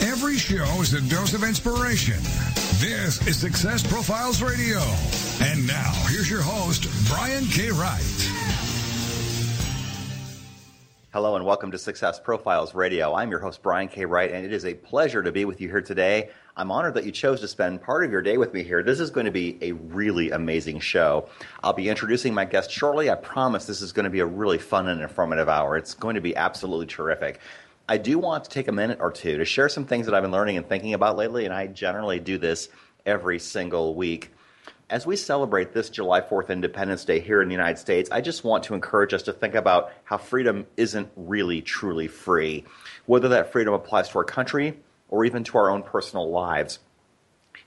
Every show is a dose of inspiration. This is Success Profiles Radio. And now, here's your host, Brian K. Wright. Hello and welcome to Success Profiles Radio. I'm your host, Brian K. Wright, and it is a pleasure to be with you here today. I'm honored that you chose to spend part of your day with me here. This is going to be a really amazing show. I'll be introducing my guest shortly. I promise this is going to be a really fun and informative hour. It's going to be absolutely terrific. I do want to take a minute or two to share some things that I've been learning and thinking about lately, and I generally do this every single week. As we celebrate this July 4th Independence Day here in the United States, I just want to encourage us to think about how freedom isn't really truly free, whether that freedom applies to our country or even to our own personal lives.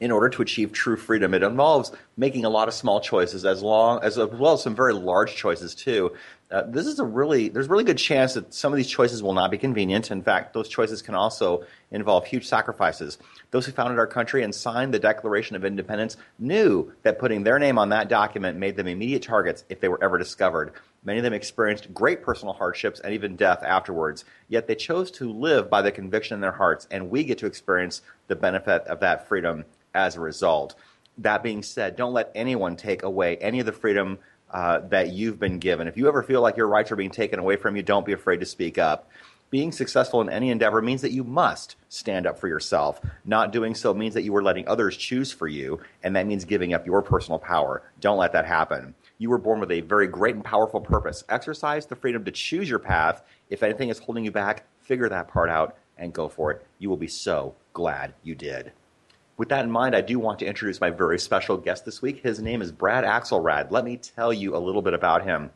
In order to achieve true freedom, it involves making a lot of small choices as long as, as well as some very large choices too uh, this is a really there's really good chance that some of these choices will not be convenient. In fact, those choices can also involve huge sacrifices. Those who founded our country and signed the Declaration of Independence knew that putting their name on that document made them immediate targets if they were ever discovered. Many of them experienced great personal hardships and even death afterwards. Yet they chose to live by the conviction in their hearts, and we get to experience the benefit of that freedom as a result. That being said, don't let anyone take away any of the freedom uh, that you've been given. If you ever feel like your rights are being taken away from you, don't be afraid to speak up. Being successful in any endeavor means that you must stand up for yourself. Not doing so means that you are letting others choose for you, and that means giving up your personal power. Don't let that happen. You were born with a very great and powerful purpose. Exercise the freedom to choose your path. If anything is holding you back, figure that part out and go for it. You will be so glad you did. With that in mind, I do want to introduce my very special guest this week. His name is Brad Axelrad. Let me tell you a little bit about him.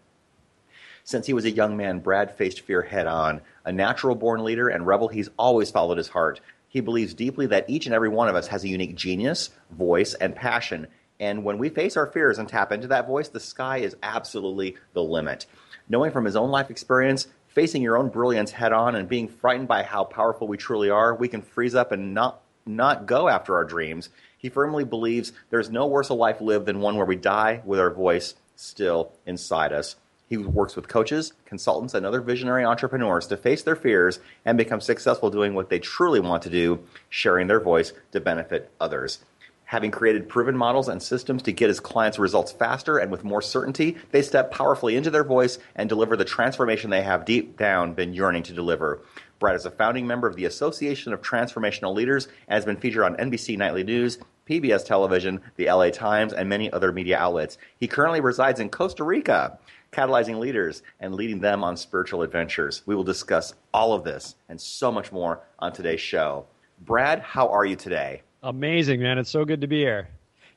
Since he was a young man, Brad faced fear head on. A natural born leader and rebel, he's always followed his heart. He believes deeply that each and every one of us has a unique genius, voice, and passion. And when we face our fears and tap into that voice, the sky is absolutely the limit. Knowing from his own life experience, facing your own brilliance head on, and being frightened by how powerful we truly are, we can freeze up and not not go after our dreams. He firmly believes there's no worse a life lived than one where we die with our voice still inside us. He works with coaches, consultants, and other visionary entrepreneurs to face their fears and become successful doing what they truly want to do, sharing their voice to benefit others. Having created proven models and systems to get his clients results faster and with more certainty, they step powerfully into their voice and deliver the transformation they have deep down been yearning to deliver. Brad is a founding member of the Association of Transformational Leaders and has been featured on NBC Nightly News, PBS Television, the LA Times, and many other media outlets. He currently resides in Costa Rica, catalyzing leaders and leading them on spiritual adventures. We will discuss all of this and so much more on today's show. Brad, how are you today? Amazing, man. It's so good to be here.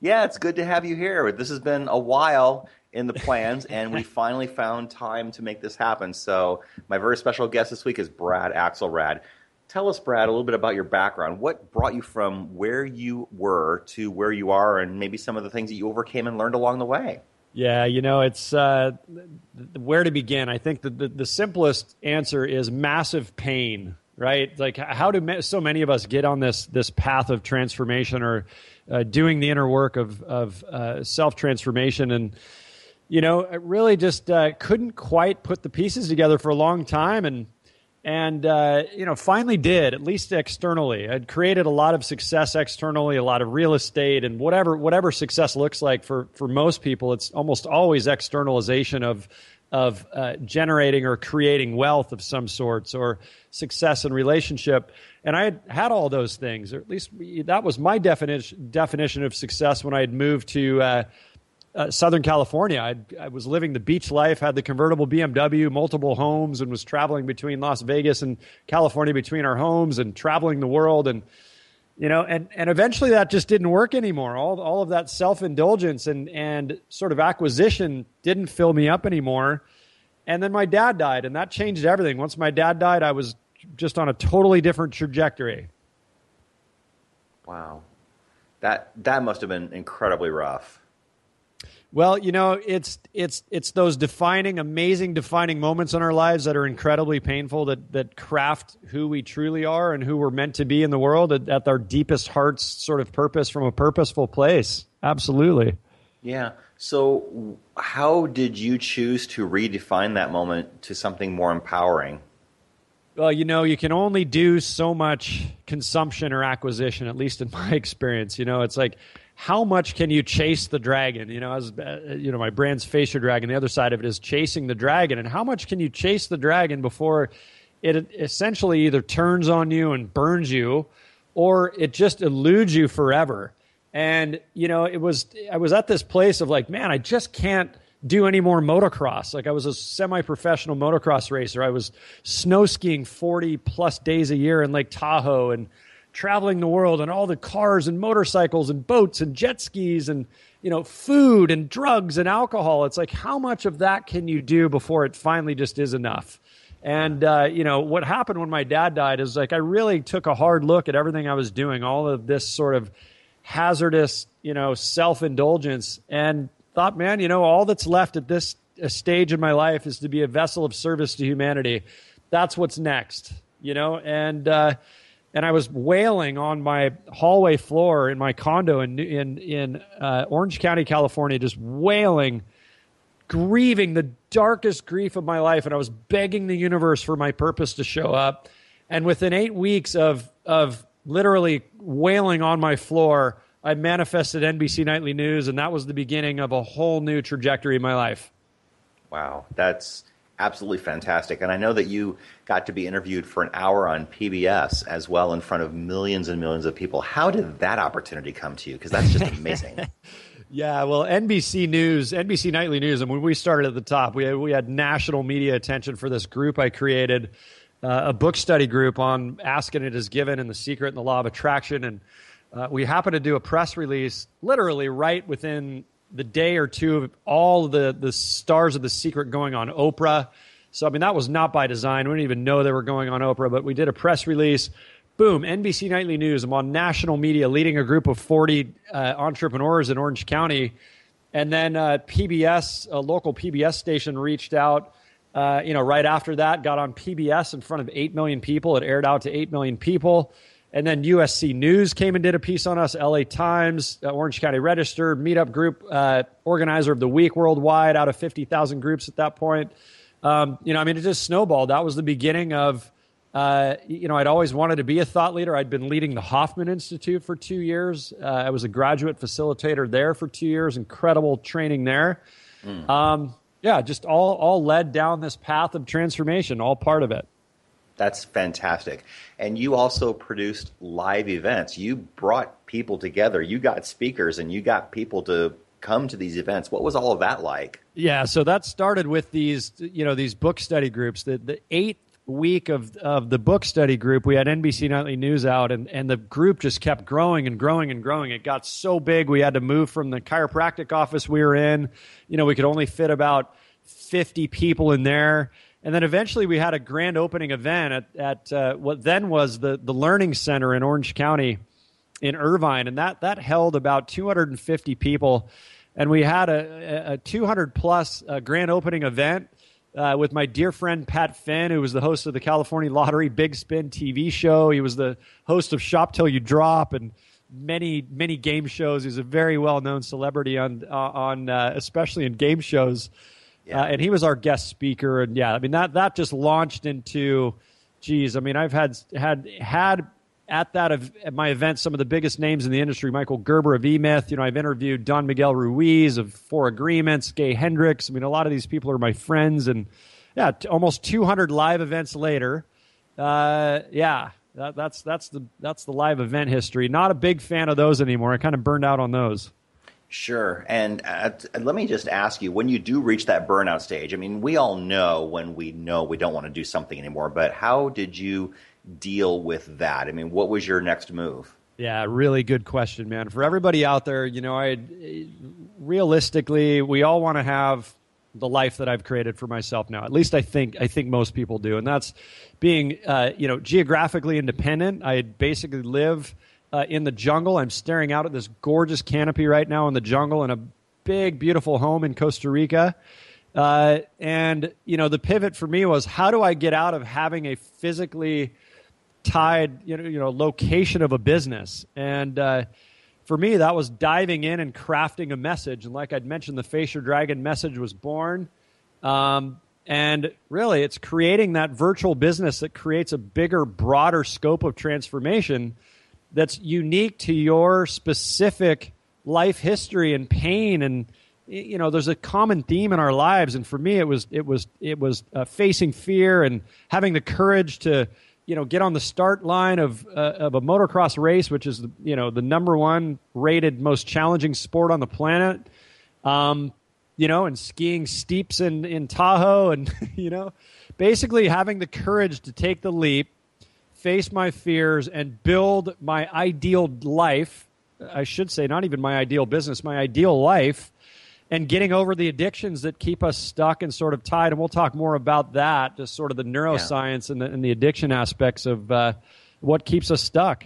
Yeah, it's good to have you here. This has been a while in the plans, and we finally found time to make this happen. So, my very special guest this week is Brad Axelrad. Tell us, Brad, a little bit about your background. What brought you from where you were to where you are, and maybe some of the things that you overcame and learned along the way? Yeah, you know, it's uh, where to begin. I think the, the, the simplest answer is massive pain, right? Like, how do so many of us get on this this path of transformation or uh, doing the inner work of of uh, self transformation and you know, I really just uh, couldn't quite put the pieces together for a long time, and and uh, you know, finally did at least externally. I'd created a lot of success externally, a lot of real estate, and whatever whatever success looks like for for most people, it's almost always externalization of of uh, generating or creating wealth of some sorts or success in relationship. And I had had all those things, or at least that was my definition definition of success when I had moved to uh, uh, Southern California. I'd, I was living the beach life, had the convertible BMW, multiple homes, and was traveling between Las Vegas and California between our homes and traveling the world. And, you know, and, and eventually that just didn't work anymore. All, all of that self indulgence and, and sort of acquisition didn't fill me up anymore. And then my dad died, and that changed everything. Once my dad died, I was just on a totally different trajectory. Wow, that that must have been incredibly rough. Well, you know, it's it's it's those defining, amazing defining moments in our lives that are incredibly painful that that craft who we truly are and who we're meant to be in the world at, at our deepest heart's sort of purpose from a purposeful place. Absolutely. Yeah. So, how did you choose to redefine that moment to something more empowering? Well, you know, you can only do so much consumption or acquisition, at least in my experience. You know, it's like how much can you chase the dragon? You know, as uh, you know, my brand's Face Your Dragon. The other side of it is chasing the dragon, and how much can you chase the dragon before it essentially either turns on you and burns you, or it just eludes you forever? And you know, it was I was at this place of like, man, I just can't do any more motocross. Like I was a semi-professional motocross racer. I was snow skiing 40 plus days a year in Lake Tahoe and traveling the world and all the cars and motorcycles and boats and jet skis and you know food and drugs and alcohol. It's like how much of that can you do before it finally just is enough? And uh, you know what happened when my dad died is like i really took a hard look at everything i was doing all of this sort of hazardous you know self-indulgence and thought man you know all that's left at this stage in my life is to be a vessel of service to humanity. That's what's next you know? And uh, and I was wailing on my hallway floor in my condo in in in uh, Orange County, California, just wailing, grieving the darkest grief of my life, and I was begging the universe for my purpose to show up. And within eight weeks of of literally wailing on my floor, I manifested NBC Nightly News, and that was the beginning of a whole new trajectory in my life. Wow, that's absolutely fantastic. And I know that you got to be interviewed for an hour on PBS as well in front of millions and millions of people. How did that opportunity come to you? Because that's just amazing. yeah, well, NBC News, NBC Nightly News, and when we started at the top, we had, we had national media attention for this group I created, uh, a book study group on Ask and It Is Given and the Secret and the Law of Attraction. And uh, we happened to do a press release literally right within the day or two of all the the stars of the secret going on Oprah. So I mean that was not by design. We didn't even know they were going on Oprah, but we did a press release. Boom! NBC Nightly News. I'm on national media, leading a group of 40 uh, entrepreneurs in Orange County, and then uh, PBS, a local PBS station, reached out. Uh, you know, right after that, got on PBS in front of eight million people. It aired out to eight million people. And then USC News came and did a piece on us, LA Times, uh, Orange County Register, Meetup Group, uh, organizer of the week worldwide out of 50,000 groups at that point. Um, you know, I mean, it just snowballed. That was the beginning of, uh, you know, I'd always wanted to be a thought leader. I'd been leading the Hoffman Institute for two years. Uh, I was a graduate facilitator there for two years, incredible training there. Mm. Um, yeah, just all, all led down this path of transformation, all part of it. That's fantastic. And you also produced live events. You brought people together. You got speakers and you got people to come to these events. What was all of that like? Yeah, so that started with these, you know, these book study groups. The the eighth week of of the book study group, we had NBC Nightly News out, and and the group just kept growing and growing and growing. It got so big, we had to move from the chiropractic office we were in. You know, we could only fit about fifty people in there and then eventually we had a grand opening event at, at uh, what then was the, the Learning Center in Orange County in Irvine. And that, that held about 250 people. And we had a, a 200 plus uh, grand opening event uh, with my dear friend Pat Finn, who was the host of the California Lottery Big Spin TV show. He was the host of Shop Till You Drop and many many game shows. He's a very well known celebrity on uh, on uh, especially in game shows. Yeah. Uh, and he was our guest speaker, and yeah, I mean that that just launched into, geez, I mean I've had had had at that at my event some of the biggest names in the industry. Michael Gerber of eMyth, you know, I've interviewed Don Miguel Ruiz of Four Agreements, Gay Hendricks. I mean, a lot of these people are my friends, and yeah, t- almost 200 live events later, uh, yeah, that, that's that's the that's the live event history. Not a big fan of those anymore. I kind of burned out on those. Sure. And uh, let me just ask you when you do reach that burnout stage, I mean, we all know when we know we don't want to do something anymore, but how did you deal with that? I mean, what was your next move? Yeah, really good question, man. For everybody out there, you know, I realistically, we all want to have the life that I've created for myself now. At least I think I think most people do, and that's being, uh, you know, geographically independent. I basically live uh, in the jungle. I'm staring out at this gorgeous canopy right now in the jungle in a big, beautiful home in Costa Rica. Uh, and you know, the pivot for me was how do I get out of having a physically tied, you know, you know, location of a business? And uh, for me, that was diving in and crafting a message. And like I'd mentioned, the Face Dragon message was born. Um, and really, it's creating that virtual business that creates a bigger, broader scope of transformation that's unique to your specific life history and pain. And you know there's a common theme in our lives. And for me it was it was it was uh, facing fear and having the courage to you know get on the start line of uh, of a motocross race which is you know the number one rated most challenging sport on the planet. Um, you know and skiing steeps in in Tahoe and you know basically having the courage to take the leap face my fears and build my ideal life I should say not even my ideal business my ideal life and getting over the addictions that keep us stuck and sort of tied. And we'll talk more about that, just sort of the neuroscience yeah. and, the, and the addiction aspects of uh, what keeps us stuck.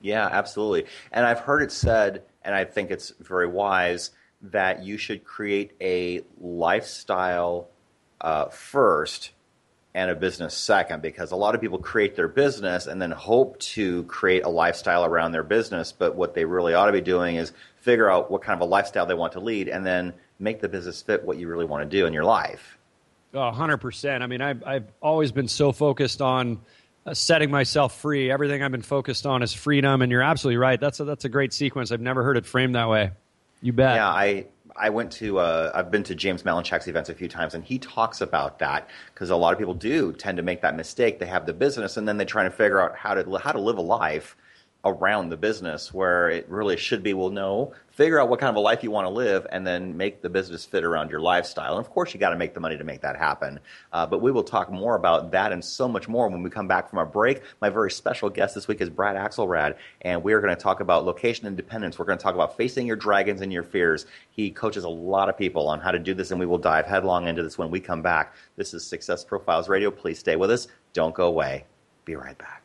Yeah, absolutely. And I've heard it said, and I think it's very wise, that you should create a lifestyle uh, first and a business second because a lot of people create their business and then hope to create a lifestyle around their business but what they really ought to be doing is figure out what kind of a lifestyle they want to lead and then make the business fit what you really want to do in your life. Oh, 100% i mean I've, I've always been so focused on uh, setting myself free. Everything i've been focused on is freedom and you're absolutely right. That's a, that's a great sequence. I've never heard it framed that way. You bet. Yeah i I went to uh, I've been to James Malinchak's events a few times, and he talks about that because a lot of people do tend to make that mistake. They have the business, and then they try to figure out how to how to live a life around the business where it really should be well no figure out what kind of a life you want to live and then make the business fit around your lifestyle. And of course you got to make the money to make that happen. Uh, but we will talk more about that and so much more when we come back from our break. My very special guest this week is brad axelrad and we are going to talk about location independence we're going to talk about facing your dragons and your fears. He coaches a lot of people on how to do this and we will dive headlong into this when we come back. This is success profiles radio. Please stay with us. Don't go away. Be right back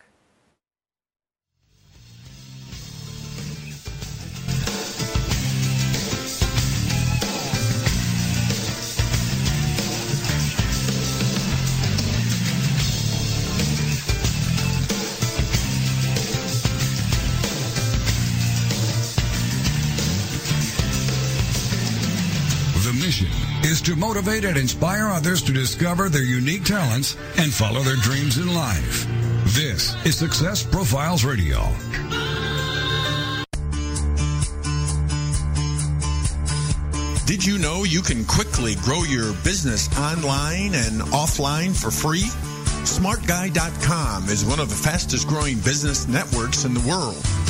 is to motivate and inspire others to discover their unique talents and follow their dreams in life. This is Success Profiles Radio. Did you know you can quickly grow your business online and offline for free? SmartGuy.com is one of the fastest growing business networks in the world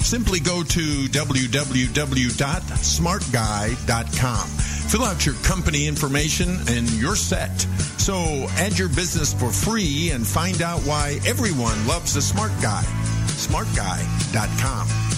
Simply go to www.smartguy.com Fill out your company information and you're set. So add your business for free and find out why everyone loves the smart guy. Smartguy.com.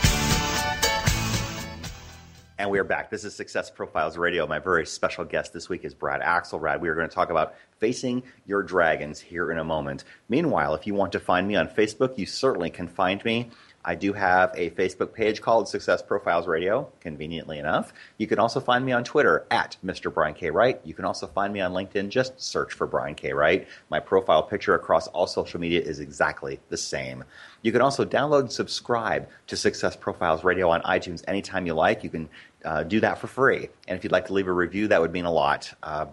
And we are back. This is Success Profiles Radio. My very special guest this week is Brad Axelrad. We are going to talk about facing your dragons here in a moment. Meanwhile, if you want to find me on Facebook, you certainly can find me. I do have a Facebook page called Success Profiles Radio, conveniently enough. You can also find me on Twitter at Mr. Brian K. Wright. You can also find me on LinkedIn. Just search for Brian K. Wright. My profile picture across all social media is exactly the same. You can also download and subscribe to Success Profiles Radio on iTunes anytime you like. You can uh, do that for free. And if you'd like to leave a review, that would mean a lot. Uh,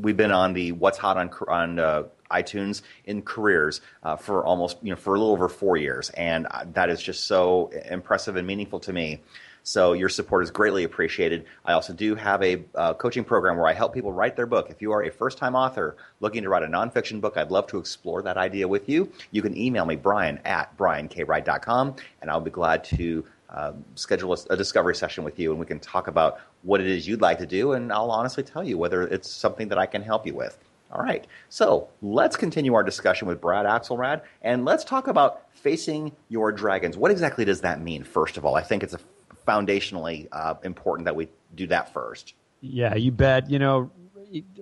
we've been on the What's Hot on, on uh, iTunes in careers uh, for almost, you know, for a little over four years. And uh, that is just so impressive and meaningful to me. So your support is greatly appreciated. I also do have a uh, coaching program where I help people write their book. If you are a first-time author looking to write a nonfiction book, I'd love to explore that idea with you. You can email me, brian at briankwright.com, and I'll be glad to uh, schedule a, a, discovery session with you and we can talk about what it is you'd like to do and I'll honestly tell you whether it's something that I can help you with. All right, so let's continue our discussion with Brad Axelrad and let's talk about facing your dragons. What exactly does that mean, first of all? I think it's a foundationally uh, important that we do that first. Yeah, you bet. You know,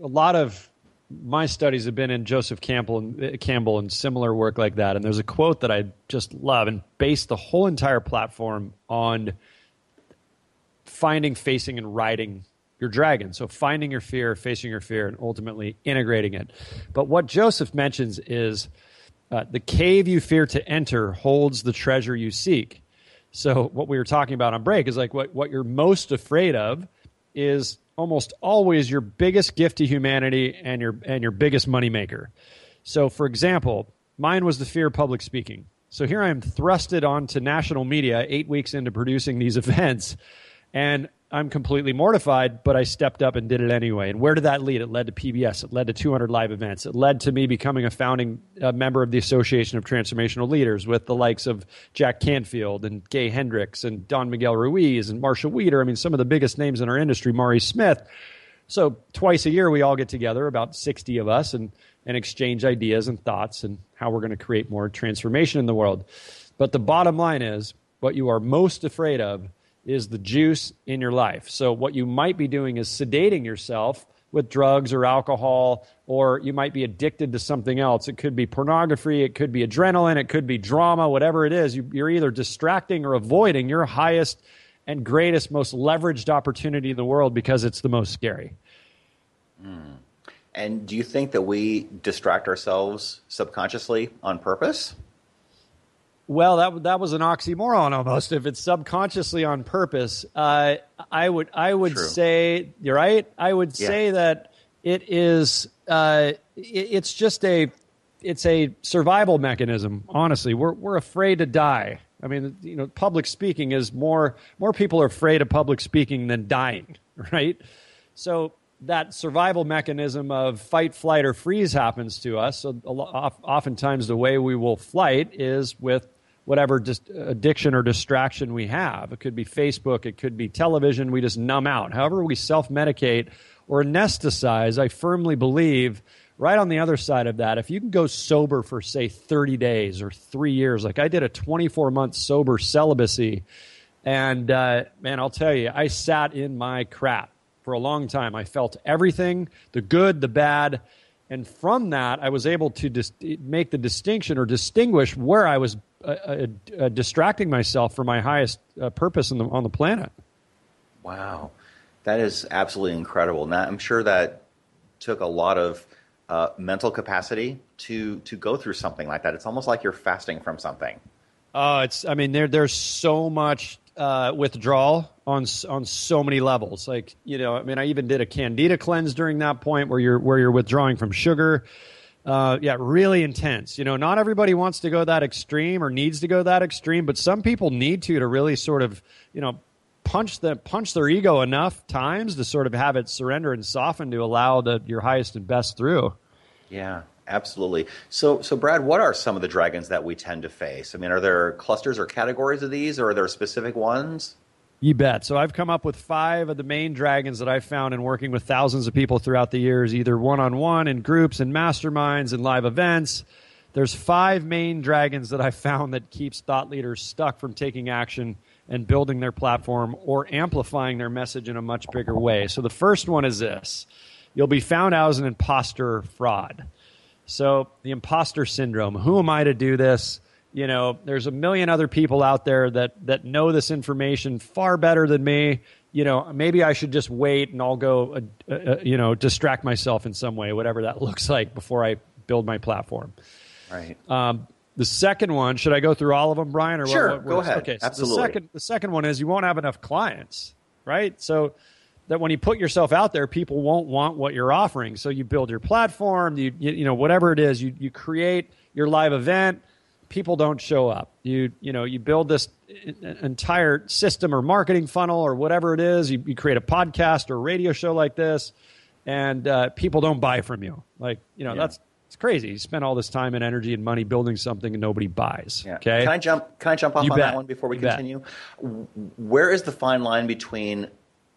a lot of my studies have been in Joseph Campbell and uh, Campbell and similar work like that. And there's a quote that I just love and based the whole entire platform on finding, facing, and riding your dragon. So finding your fear, facing your fear, and ultimately integrating it. But what Joseph mentions is uh, the cave you fear to enter holds the treasure you seek. So what we were talking about on break is like what, what you're most afraid of is almost always your biggest gift to humanity and your and your biggest moneymaker. So for example, mine was the fear of public speaking. So here I am thrusted onto national media eight weeks into producing these events, and I'm completely mortified, but I stepped up and did it anyway. And where did that lead? It led to PBS. It led to 200 live events. It led to me becoming a founding uh, member of the Association of Transformational Leaders with the likes of Jack Canfield and Gay Hendricks and Don Miguel Ruiz and Marshall Wieder. I mean, some of the biggest names in our industry, Maury Smith. So twice a year, we all get together, about 60 of us, and, and exchange ideas and thoughts and how we're going to create more transformation in the world. But the bottom line is what you are most afraid of – is the juice in your life. So, what you might be doing is sedating yourself with drugs or alcohol, or you might be addicted to something else. It could be pornography, it could be adrenaline, it could be drama, whatever it is. You, are either distracting or avoiding your highest and greatest, most leveraged opportunity in the world because it's the most scary. Mm. And do you think that we distract ourselves subconsciously on purpose? Well, that that was an oxymoron almost. If it's subconsciously on purpose, uh, I would I would True. say you're right. I would yeah. say that it is uh, it, it's just a it's a survival mechanism. Honestly, we're we're afraid to die. I mean, you know, public speaking is more more people are afraid of public speaking than dying, right? So that survival mechanism of fight, flight, or freeze happens to us. So, oftentimes, the way we will fight is with whatever just addiction or distraction we have. It could be Facebook, it could be television. We just numb out. However, we self medicate or anesthetize, I firmly believe, right on the other side of that, if you can go sober for, say, 30 days or three years, like I did a 24 month sober celibacy. And uh, man, I'll tell you, I sat in my crap for a long time. I felt everything the good, the bad. And from that, I was able to dis- make the distinction or distinguish where I was uh, uh, distracting myself from my highest uh, purpose the, on the planet. Wow, that is absolutely incredible. Now, I'm sure that took a lot of uh, mental capacity to to go through something like that. It's almost like you're fasting from something. Oh, it's. I mean, there there's so much uh, withdrawal on on so many levels. Like you know, I mean, I even did a candida cleanse during that point where you're where you're withdrawing from sugar uh, yeah, really intense. You know, not everybody wants to go that extreme or needs to go that extreme, but some people need to to really sort of, you know, punch the punch their ego enough times to sort of have it surrender and soften to allow the your highest and best through. Yeah, absolutely. So, so Brad, what are some of the dragons that we tend to face? I mean, are there clusters or categories of these, or are there specific ones? You bet. So I've come up with five of the main dragons that I've found in working with thousands of people throughout the years, either one on one, in groups, and masterminds, and live events. there's five main dragons that I found that keeps thought leaders stuck from taking action and building their platform or amplifying their message in a much bigger way. So the first one is this you'll be found out as an imposter fraud. So the imposter syndrome who am I to do this? You know, there's a million other people out there that, that know this information far better than me. You know, maybe I should just wait and I'll go, uh, uh, you know, distract myself in some way, whatever that looks like before I build my platform. Right. Um, the second one, should I go through all of them, Brian? Or sure, what, what, go ahead. Okay, so Absolutely. the second, the second one is you won't have enough clients, right? So that when you put yourself out there, people won't want what you're offering. So you build your platform, you you, you know whatever it is, you you create your live event. People don't show up. You you know you build this entire system or marketing funnel or whatever it is. You, you create a podcast or radio show like this, and uh, people don't buy from you. Like you know yeah. that's it's crazy. You spend all this time and energy and money building something and nobody buys. Yeah. Okay. Can I jump? Can I jump off you on bet. that one before we you continue? Bet. Where is the fine line between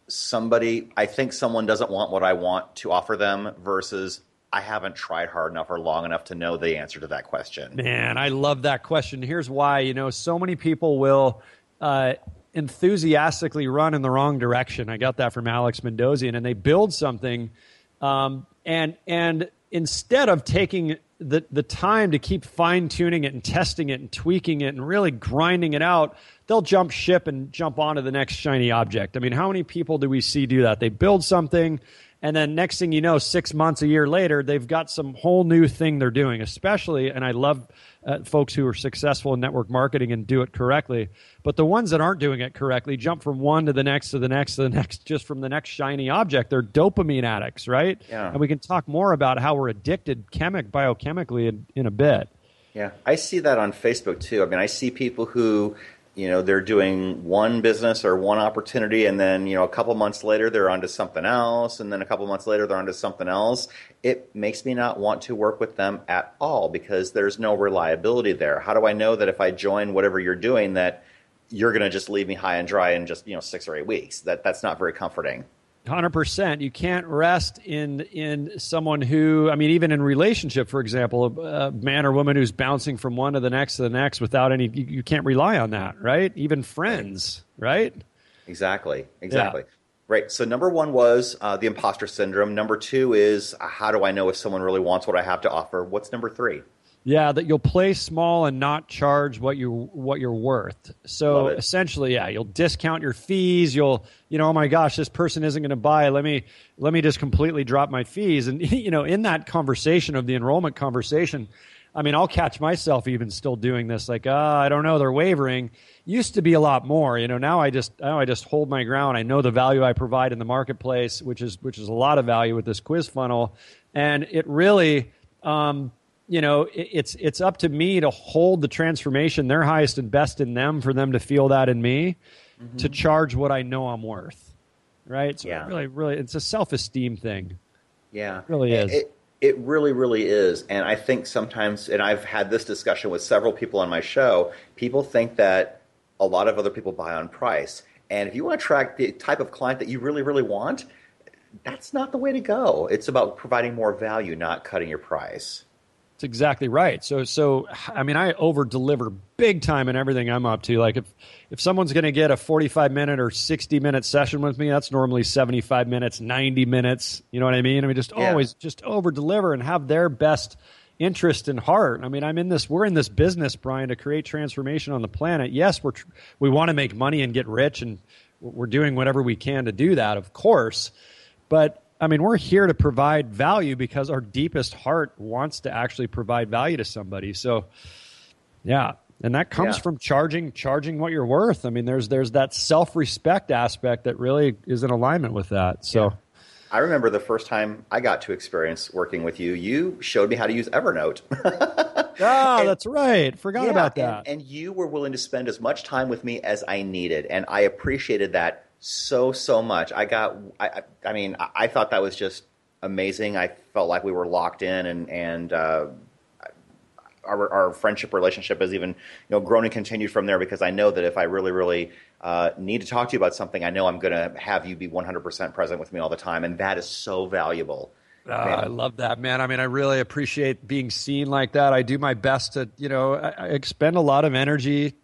somebody? I think someone doesn't want what I want to offer them versus I haven't tried hard enough or long enough to know the answer to that question. Man, I love that question. Here's why. You know, so many people will. Uh, enthusiastically run in the wrong direction. I got that from Alex Mandossian, and they build something, um, and and instead of taking the, the time to keep fine tuning it and testing it and tweaking it and really grinding it out, they'll jump ship and jump onto the next shiny object. I mean, how many people do we see do that? They build something, and then next thing you know, six months, a year later, they've got some whole new thing they're doing, especially, and I love uh, folks who are successful in network marketing and do it correctly. But the ones that aren't doing it correctly jump from one to the next to the next to the next, just from the next shiny object. They're dopamine addicts, right? Yeah. And we can talk more about how we're addicted chemic biochemically in, in a bit. Yeah, I see that on Facebook too. I mean, I see people who you know they're doing one business or one opportunity and then you know a couple months later they're onto something else and then a couple months later they're onto something else. It makes me not want to work with them at all because there's no reliability there. How do i know that if i join whatever you're doing that you're going to just leave me high and dry in just you know 6 or 8 weeks? That that's not very comforting Hundred percent. You can't rest in in someone who, I mean, even in relationship, for example, a, a, man or woman who's bouncing from one to the next to the next without any. You, you can't rely on that, right? Even friends, right? Exactly. Exactly. Yeah. Right. So number one was uh, the imposter syndrome. Number two is uh, how do I know if someone really wants what I have to offer? What's number three? Yeah, that you'll play small and not charge what you what you're worth. So essentially, yeah, you'll discount your fees. You'll, you know, oh my gosh, this person isn't going to buy. Let me let me just completely drop my fees. And you know, in that conversation of the enrollment conversation, I mean, I'll catch myself even still doing this. Like, ah, oh, I don't know, they're wavering. Used to be a lot more. You know, now I just now I just hold my ground. I know the value I provide in the marketplace, which is which is a lot of value with this quiz funnel, and it really. Um, you know, it's it's up to me to hold the transformation, their highest and best in them, for them to feel that in me, mm-hmm. to charge what I know I'm worth. Right? So yeah. really, really, it's a self esteem thing. Yeah, it really is. It, it really, really is. And I think sometimes, and I've had this discussion with several people on my show. People think that a lot of other people buy on price, and if you want to attract the type of client that you really, really want, that's not the way to go. It's about providing more value, not cutting your price. That's exactly right. So, so I mean, I over deliver big time in everything I'm up to. Like if if someone's going to get a 45 minute or 60 minute session with me, that's normally 75 minutes, 90 minutes. You know what I mean? I mean, just yeah. always just over deliver and have their best interest and heart. I mean, I'm in this. We're in this business, Brian, to create transformation on the planet. Yes, we're we want to make money and get rich, and we're doing whatever we can to do that, of course. But I mean, we're here to provide value because our deepest heart wants to actually provide value to somebody. So, yeah, and that comes yeah. from charging charging what you're worth. I mean, there's there's that self respect aspect that really is in alignment with that. So. Yeah. I remember the first time I got to experience working with you. You showed me how to use Evernote. oh, and, that's right. Forgot yeah, about that. And, and you were willing to spend as much time with me as I needed, and I appreciated that so so much. I got. I, I mean, I thought that was just amazing. I felt like we were locked in, and and uh, our, our friendship relationship has even you know grown and continued from there. Because I know that if I really really uh, need to talk to you about something, I know I'm going to have you be 100% present with me all the time, and that is so valuable. Oh, I love that, man. I mean, I really appreciate being seen like that. I do my best to, you know, I, I expend a lot of energy,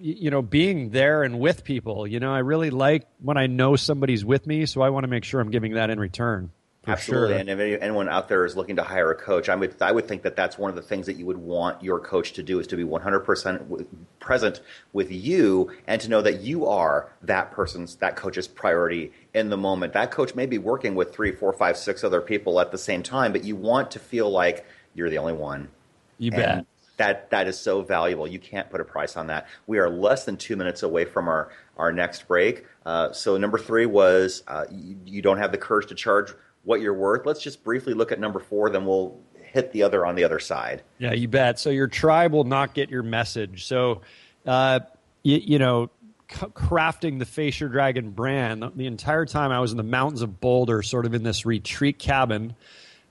you know, being there and with people. You know, I really like when I know somebody's with me, so I want to make sure I'm giving that in return. Absolutely, sure. and if anyone out there is looking to hire a coach, I would I would think that that's one of the things that you would want your coach to do is to be 100% present with you and to know that you are that person's that coach's priority in the moment. That coach may be working with three, four, five, six other people at the same time, but you want to feel like you're the only one. You bet. And that that is so valuable. You can't put a price on that. We are less than two minutes away from our our next break. Uh, so number three was uh, you, you don't have the courage to charge what you're worth. Let's just briefly look at number four, then we'll hit the other on the other side. Yeah, you bet. So your tribe will not get your message. So, uh, you, you, know, crafting the Face Your Dragon brand, the, entire time I was in the mountains of Boulder, sort of in this retreat cabin,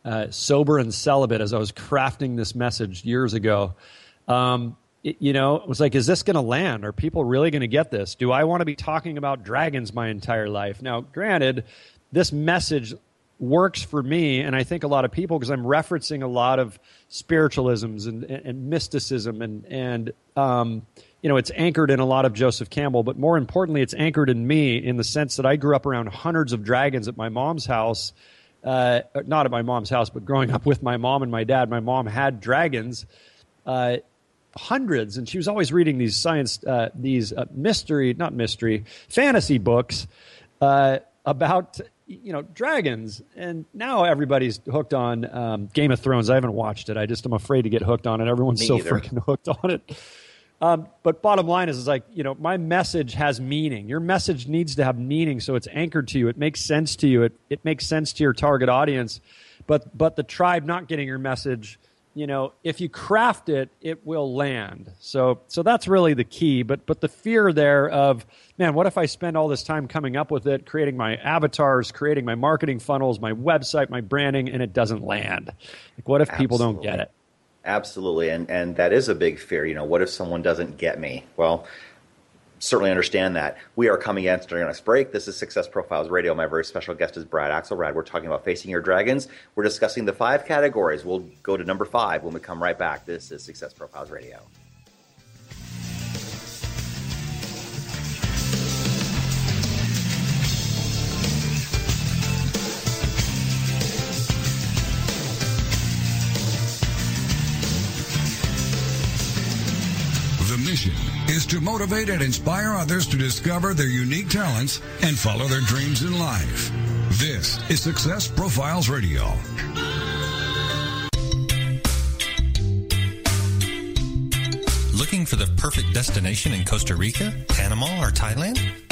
uh, sober and celibate, as I was crafting this message years ago. Um, it, you know, it was like, is this going to land? Are people really going to get this? Do I want to be talking about dragons my entire life? Now, granted, this message works for me, and I think a lot of people, because I'm referencing a lot of spiritualisms and, and, and mysticism, and and um, you know, it's anchored in a lot of Joseph Campbell, but more importantly, it's anchored in me in the sense that I grew up around hundreds of dragons at my mom's house. Uh, not at my mom's house, but growing up with my mom and my dad, my mom had dragons, uh, hundreds, and she was always reading these science, uh, these uh, mystery, not mystery, fantasy books uh, about you know dragons. And now everybody's hooked on um, game of thrones. I haven't watched it. I just am afraid to get hooked on it. Everyone's Me so either. freaking hooked on it um, but bottom line is, is like you know my message has meaning. Your message needs to have meaning so it's anchored to you. It makes sense to you. It, it makes sense to your target audience. But but the tribe not getting your message you know if you craft it it will land. So so that's really the key. But but the fear there of man what if i spend all this time coming up with it creating my avatars creating my marketing funnels my website my branding and it doesn't land? Like what if people don't get it absolutely and and that is a big fear you know what if someone doesn't get me well certainly understand that. We are coming in during our next break. This is Success Profiles Radio. My very special guest is Brad Axelrad. We're talking about facing your dragons. We're discussing the five categories. We'll go to number five when we come right back. This is Success Profiles Radio. Is to motivate and inspire others to discover their unique talents and follow their dreams in life. This is Success Profiles Radio. Looking for the perfect destination in Costa Rica, Panama, or Thailand?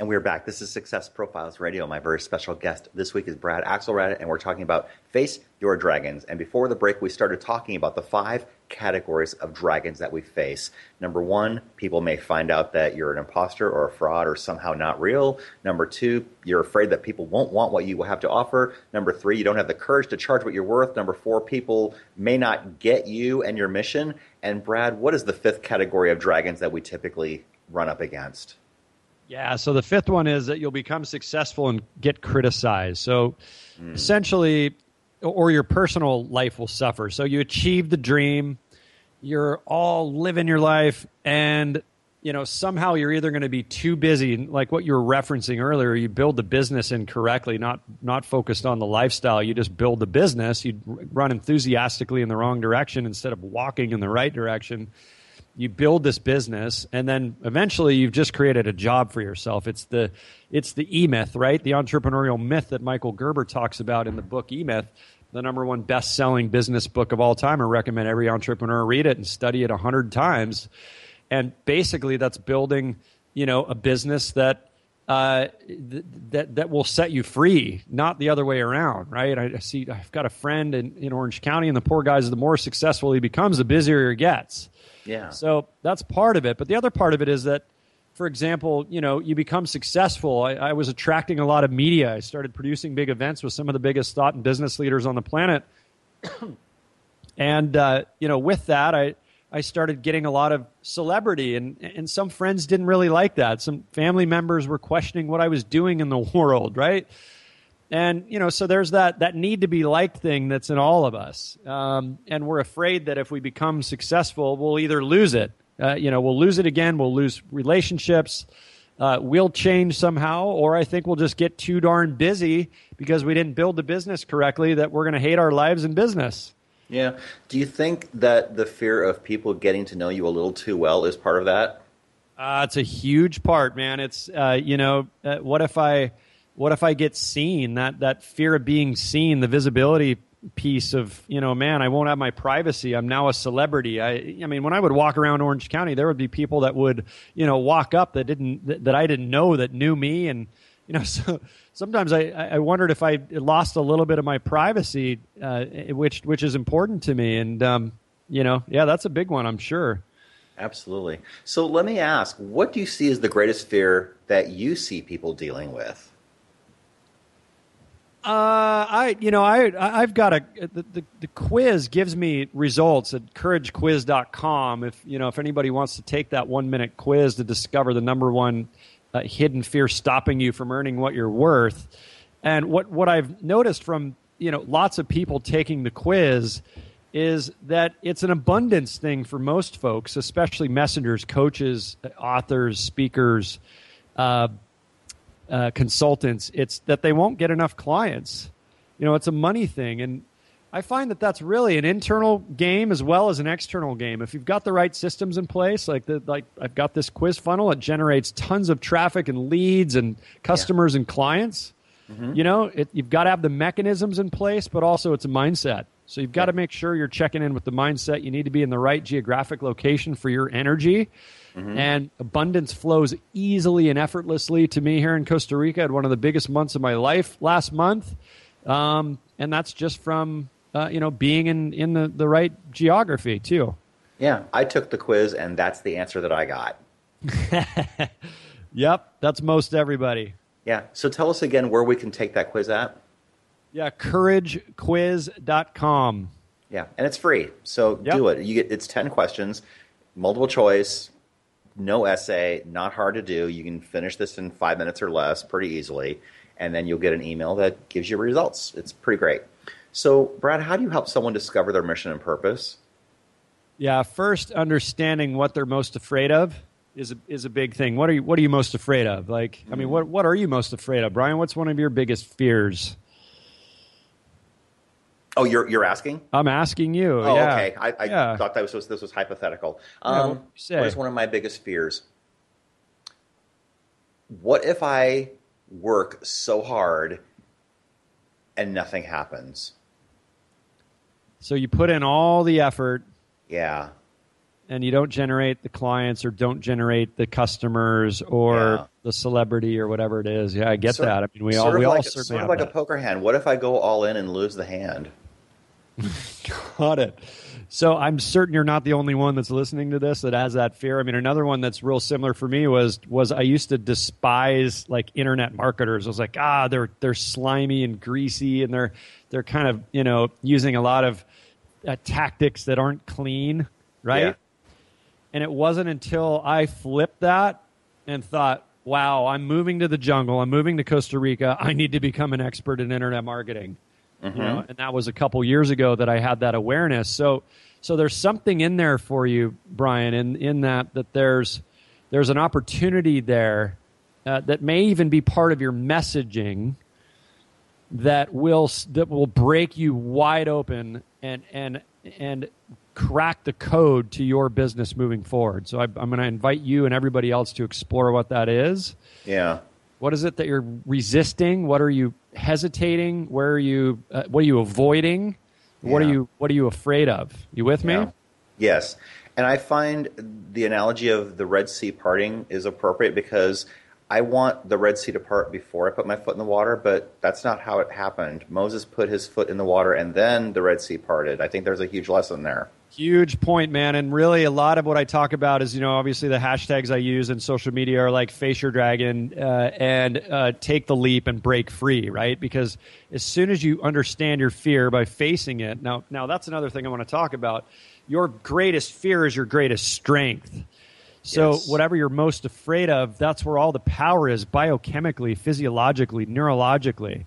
And we're back. This is Success Profiles Radio. My very special guest this week is Brad Axelrad, and we're talking about Face Your Dragons. And before the break, we started talking about the five categories of dragons that we face. Number one, people may find out that you're an imposter or a fraud or somehow not real. Number two, you're afraid that people won't want what you have to offer. Number three, you don't have the courage to charge what you're worth. Number four, people may not get you and your mission. And Brad, what is the fifth category of dragons that we typically run up against? Yeah. So the fifth one is that you'll become successful and get criticized. So mm. essentially, or your personal life will suffer. So you achieve the dream, you're all living your life, and you know somehow you're either going to be too busy, like what you were referencing earlier. You build the business incorrectly, not not focused on the lifestyle. You just build the business. You run enthusiastically in the wrong direction instead of walking in the right direction you build this business and then eventually you've just created a job for yourself it's the it's the e-myth right the entrepreneurial myth that michael gerber talks about in the book e-myth the number one best-selling business book of all time i recommend every entrepreneur read it and study it a hundred times and basically that's building you know a business that uh, th- that that will set you free, not the other way around, right? I see. I've got a friend in, in Orange County, and the poor guys, the more successful he becomes, the busier he gets. Yeah. So that's part of it. But the other part of it is that, for example, you know, you become successful. I, I was attracting a lot of media. I started producing big events with some of the biggest thought and business leaders on the planet. and uh, you know, with that, I I started getting a lot of celebrity, and and some friends didn't really like that. Some family members were questioning what I was doing in the world, right? And you know, so there's that that need to be liked thing that's in all of us, um, and we're afraid that if we become successful, we'll either lose it. Uh, you know, we'll lose it again. We'll lose relationships. Uh, we'll change somehow, or I think we'll just get too darn busy because we didn't build the business correctly that we're going to hate our lives in business. Yeah. Do you think that the fear of people getting to know you a little too well is part of that? Uh, it's a huge part, man. It's uh, you know, uh, what if I, what if I get seen? That that fear of being seen, the visibility piece of you know, man, I won't have my privacy. I'm now a celebrity. I, I mean, when I would walk around Orange County, there would be people that would you know walk up that didn't that, that I didn't know that knew me, and you know, so sometimes I, I wondered if I lost a little bit of my privacy, uh, which which is important to me. And um, you know, yeah, that's a big one, I'm sure. Absolutely. So let me ask, what do you see as the greatest fear that you see people dealing with? Uh, I you know I I've got a the, the, the quiz gives me results at couragequiz.com. If you know if anybody wants to take that one minute quiz to discover the number one uh, hidden fear stopping you from earning what you're worth. And what, what I've noticed from you know lots of people taking the quiz is that it's an abundance thing for most folks, especially messengers, coaches, authors, speakers, uh, uh, consultants. It's that they won't get enough clients. You know, it's a money thing, and I find that that's really an internal game as well as an external game. If you've got the right systems in place, like the like I've got this quiz funnel, it generates tons of traffic and leads and customers yeah. and clients. Mm-hmm. You know, it, you've got to have the mechanisms in place, but also it's a mindset. So you've got to make sure you're checking in with the mindset. You need to be in the right geographic location for your energy. Mm-hmm. And abundance flows easily and effortlessly to me here in Costa Rica. I had one of the biggest months of my life last month. Um, and that's just from uh, you know, being in, in the, the right geography too. Yeah, I took the quiz and that's the answer that I got. yep, that's most everybody. Yeah. So tell us again where we can take that quiz at. Yeah, couragequiz.com. Yeah, and it's free. So yep. do it. You get it's 10 questions, multiple choice, no essay, not hard to do. You can finish this in 5 minutes or less pretty easily, and then you'll get an email that gives you results. It's pretty great. So, Brad, how do you help someone discover their mission and purpose? Yeah, first understanding what they're most afraid of is a, is a big thing. What are you What are you most afraid of? Like, I mean, mm. what what are you most afraid of, Brian? What's one of your biggest fears? Oh, you're you're asking? I'm asking you. Oh, yeah. okay. I, I yeah. thought that was this was hypothetical. Um, yeah, what is one of my biggest fears? What if I work so hard and nothing happens? So you put in all the effort. Yeah. And you don't generate the clients or don't generate the customers or yeah. the celebrity or whatever it is. Yeah, I get sort, that. I mean, we all we like, all certainly sort of like that. a poker hand. What if I go all in and lose the hand? Got it. So I'm certain you're not the only one that's listening to this that has that fear. I mean, another one that's real similar for me was was I used to despise like internet marketers. I was like, ah, they're they're slimy and greasy, and they're they're kind of you know using a lot of uh, tactics that aren't clean, right? Yeah. And it wasn't until I flipped that and thought, wow, I'm moving to the jungle. I'm moving to Costa Rica. I need to become an expert in internet marketing. Mm-hmm. You know, and that was a couple years ago that I had that awareness. So, so there's something in there for you, Brian, in in that that there's there's an opportunity there uh, that may even be part of your messaging that will that will break you wide open and and and crack the code to your business moving forward. So I, I'm going to invite you and everybody else to explore what that is. Yeah. What is it that you're resisting? What are you hesitating? Where are you? Uh, what are you avoiding? What Yeah. are you? What are you afraid of? You with me? Yeah. Yes. And I find the analogy of the Red Sea parting is appropriate because I want the Red Sea to part before I put my foot in the water, but that's not how it happened. Moses put his foot in the water and then the Red Sea parted. I think there's a huge lesson there. Huge point, man. And really, a lot of what I talk about is, you know, obviously the hashtags I use in social media are like face your dragon uh, and uh, take the leap and break free, right? Because as soon as you understand your fear by facing it, now, now that's another thing I want to talk about. Your greatest fear is your greatest strength. So, Yes. whatever you're most afraid of, that's where all the power is biochemically, physiologically, neurologically.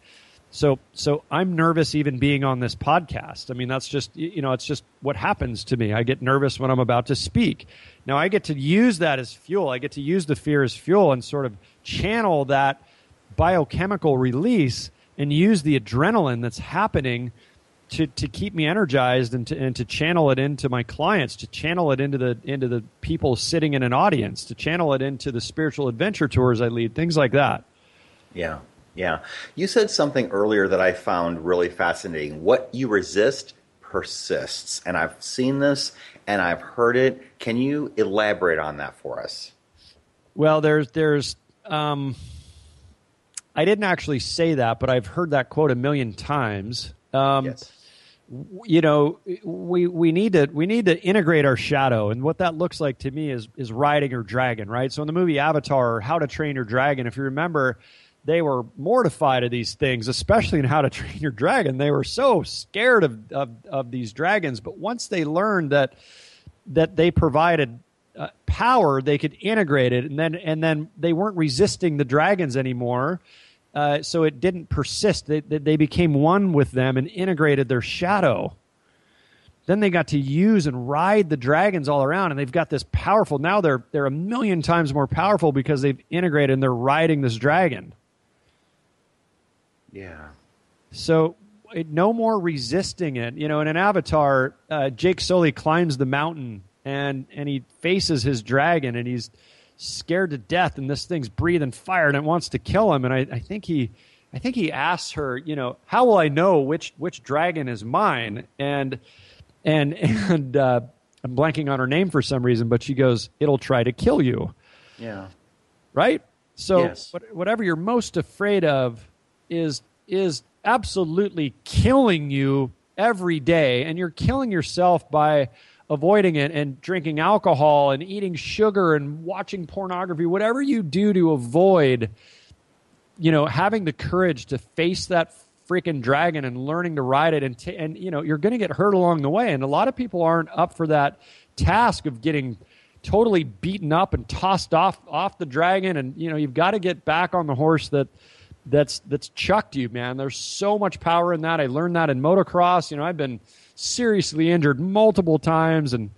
So, so I'm nervous even being on this podcast. I mean, that's just you know, it's just what happens to me. I get nervous when I'm about to speak. Now, I get to use that as fuel. I get to use the fear as fuel and sort of channel that biochemical release and use the adrenaline that's happening to, to keep me energized and to, and to channel it into my clients, to channel it into the into the people sitting in an audience, to channel it into the spiritual adventure tours I lead, things like that. Yeah. Yeah. You said something earlier that I found really fascinating. What you resist persists. And I've seen this and I've heard it. Can you elaborate on that for us? Well, there's there's um, I didn't actually say that, but I've heard that quote a million times. Um, yes. you know we we need to we need to integrate our shadow and what that looks like to me is is riding your dragon right so in the movie avatar or how to train your dragon if you remember they were mortified of these things especially in how to train your dragon they were so scared of of, of these dragons but once they learned that that they provided uh, power they could integrate it and then and then they weren't resisting the dragons anymore uh, so it didn't persist. They, they became one with them and integrated their shadow. Then they got to use and ride the dragons all around, and they've got this powerful. Now they're they're a million times more powerful because they've integrated and they're riding this dragon. Yeah. So it, no more resisting it. You know, in an Avatar, uh, Jake Sully climbs the mountain and and he faces his dragon and he's scared to death and this thing's breathing fire and it wants to kill him and I, I think he I think he asks her, you know, how will I know which which dragon is mine? And and and uh, I'm blanking on her name for some reason, but she goes, "It'll try to kill you." Yeah. right? So Yes. what, whatever you're most afraid of is is absolutely killing you every day, and you're killing yourself by avoiding it and drinking alcohol and eating sugar and watching pornography. Whatever you do to avoid, you know, having the courage to face that freaking dragon and learning to ride it and ta and you know you're going to get hurt along the way and a lot of people aren't up for that task of getting totally beaten up and tossed off off the dragon and you know you've got to get back on the horse that that's that's chucked you man there's so much power in that i learned that in motocross you know i've been seriously injured multiple times and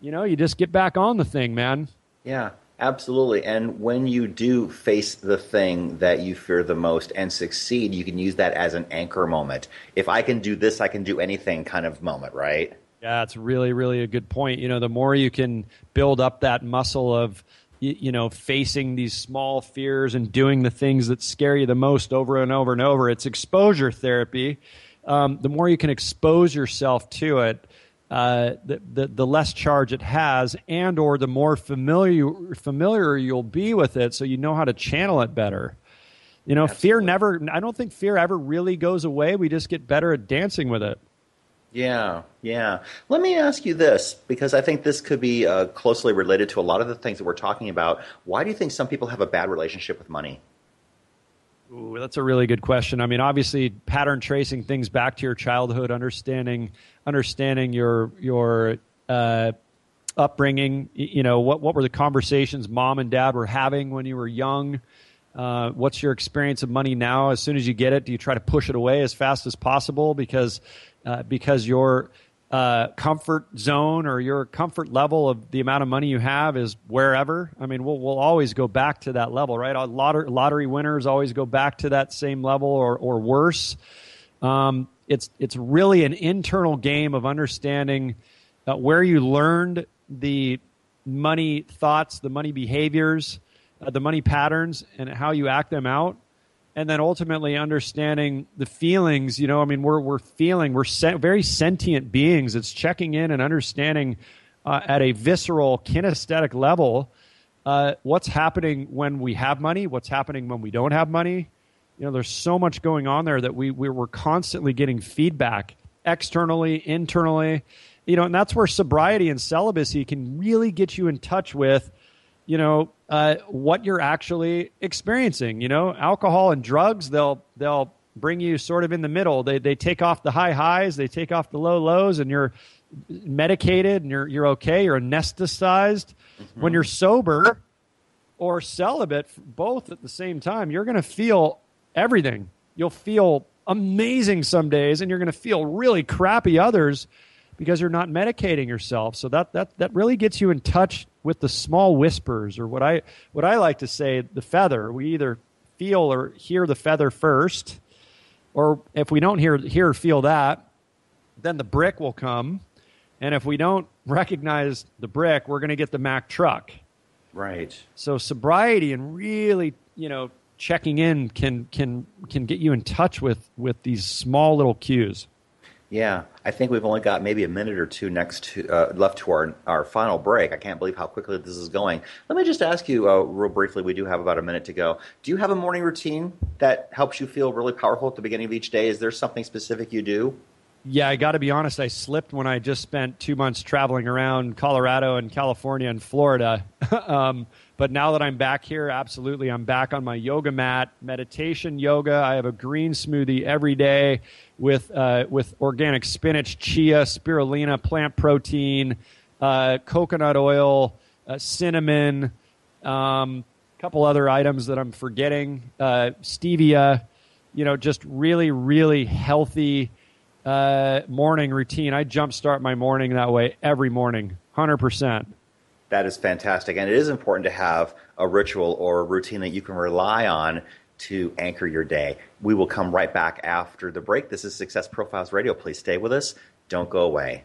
you know you just get back on the thing man Yeah, absolutely. And when you do face the thing that you fear the most and succeed, you can use that as an anchor moment. If I can do this, I can do anything kind of moment, right? Yeah, it's really, really a good point. You know, the more you can build up that muscle of, y- you know, facing these small fears and doing the things that scare you the most over and over and over, it's exposure therapy. Um, the more you can expose yourself to it, uh, the, the the less charge it has, and or the more familiar familiar you'll be with it, so you know how to channel it better. You know, fear never. I don't think fear ever really goes away. We just get better at dancing with it. Yeah, yeah. Let me ask you this, because I think this could be uh, closely related to a lot of the things that we're talking about. Why do you think some people have a bad relationship with money? Ooh, that's a really good question. I mean, obviously, pattern tracing things back to your childhood, understanding understanding your your uh, upbringing. You know, what what were the conversations mom and dad were having when you were young? Uh, what's your experience of money now? As soon as you get it, do you try to push it away as fast as possible because uh, because your uh, comfort zone or your comfort level of the amount of money you have is wherever. I mean, we'll we'll always go back to that level, right? Lottery, lottery winners always go back to that same level or or worse. Um, it's it's really an internal game of understanding uh, where you learned the money thoughts, the money behaviors, uh, the money patterns, and how you act them out. And then ultimately understanding the feelings, you know, I mean, we're, we're feeling, we're se- very sentient beings. It's checking in and understanding uh, at a visceral, kinesthetic level uh, what's happening when we have money, what's happening when we don't have money. You know, there's so much going on there that we, we we're constantly getting feedback externally, internally you know, and that's where sobriety and celibacy can really get you in touch with, you know, uh, what you're actually experiencing. You know, alcohol and drugs, they'll they'll bring you sort of in the middle. They they take off the high highs, they take off the low lows, and you're medicated and you're you're okay. You're anesthetized. Mm-hmm. When you're sober or celibate, both at the same time, you're going to feel everything. You'll feel amazing some days, and you're going to feel really crappy others because you're not medicating yourself. So that, that, that really gets you in touch with the small whispers, or what I, what I like to say, the feather. We either feel or hear the feather first, or if we don't hear, hear or feel that, then the brick will come. And if we don't recognize the brick, we're going to get the Mack truck. Right. So sobriety and really, you know, checking in can can can get you in touch with with these small little cues. Yeah, I think we've only got maybe a minute or two next to, uh, left to our our final break. I can't believe how quickly this is going. Let me just ask you uh, real briefly. We do have about a minute to go. Do you have a morning routine that helps you feel really powerful at the beginning of each day? Is there something specific you do? Yeah, I got to be honest. I slipped when I just spent two months traveling around Colorado and California and Florida. um, but now that I'm back here, absolutely, I'm back on my yoga mat, meditation yoga. I have a green smoothie every day with uh, with organic spinach, chia, spirulina, plant protein, uh, coconut oil, uh, cinnamon, a um, couple other items that I'm forgetting, uh, stevia. You know, just really, really healthy uh, morning routine. I jumpstart my morning that way every morning, hundred percent. That is fantastic, and it is important to have a ritual or a routine that you can rely on to anchor your day. We will come right back after the break. This is Success Profiles Radio. Please stay with us. Don't go away.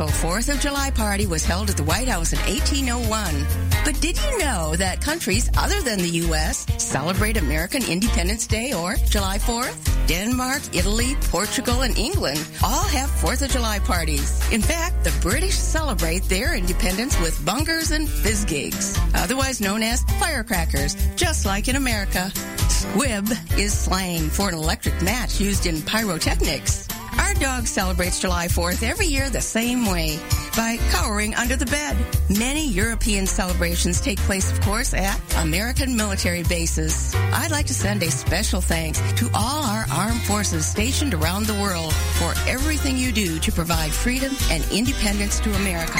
Official 4th of July party was held at the White House in 1801. But did you know that countries other than the U.S. celebrate American Independence Day or July 4th? Denmark, Italy, Portugal, and England all have 4th of July parties. In fact, the British celebrate their independence with bungers and fizz gigs, otherwise known as firecrackers, just like in America. Squib is slang for an electric match used in pyrotechnics. Our dog celebrates July 4th every year the same way by cowering under the bed. Many European celebrations take place, of course, at American military bases. I'd like to send a special thanks to all our armed forces stationed around the world for everything you do to provide freedom and independence to America.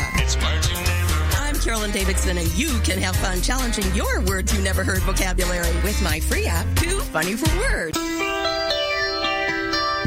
I'm Carolyn Davidson, and you can have fun challenging your words you never heard vocabulary with my free app, Too Funny for Words.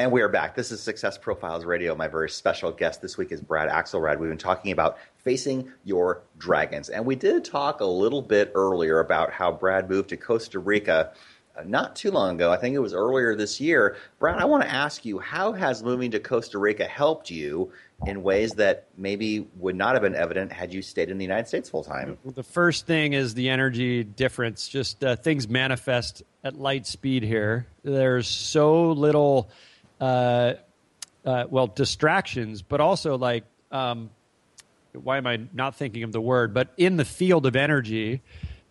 And we are back. This is Success Profiles Radio. My very special guest this week is Brad Axelrad. We've been talking about facing your dragons. And we did talk a little bit earlier about how Brad moved to Costa Rica uh, not too long ago. I think it was earlier this year. Brad, I want to ask you how has moving to Costa Rica helped you in ways that maybe would not have been evident had you stayed in the United States full time? The first thing is the energy difference. Just uh, things manifest at light speed here. There's so little uh, uh, well, distractions, but also like, um, why am I not thinking of the word? But in the field of energy,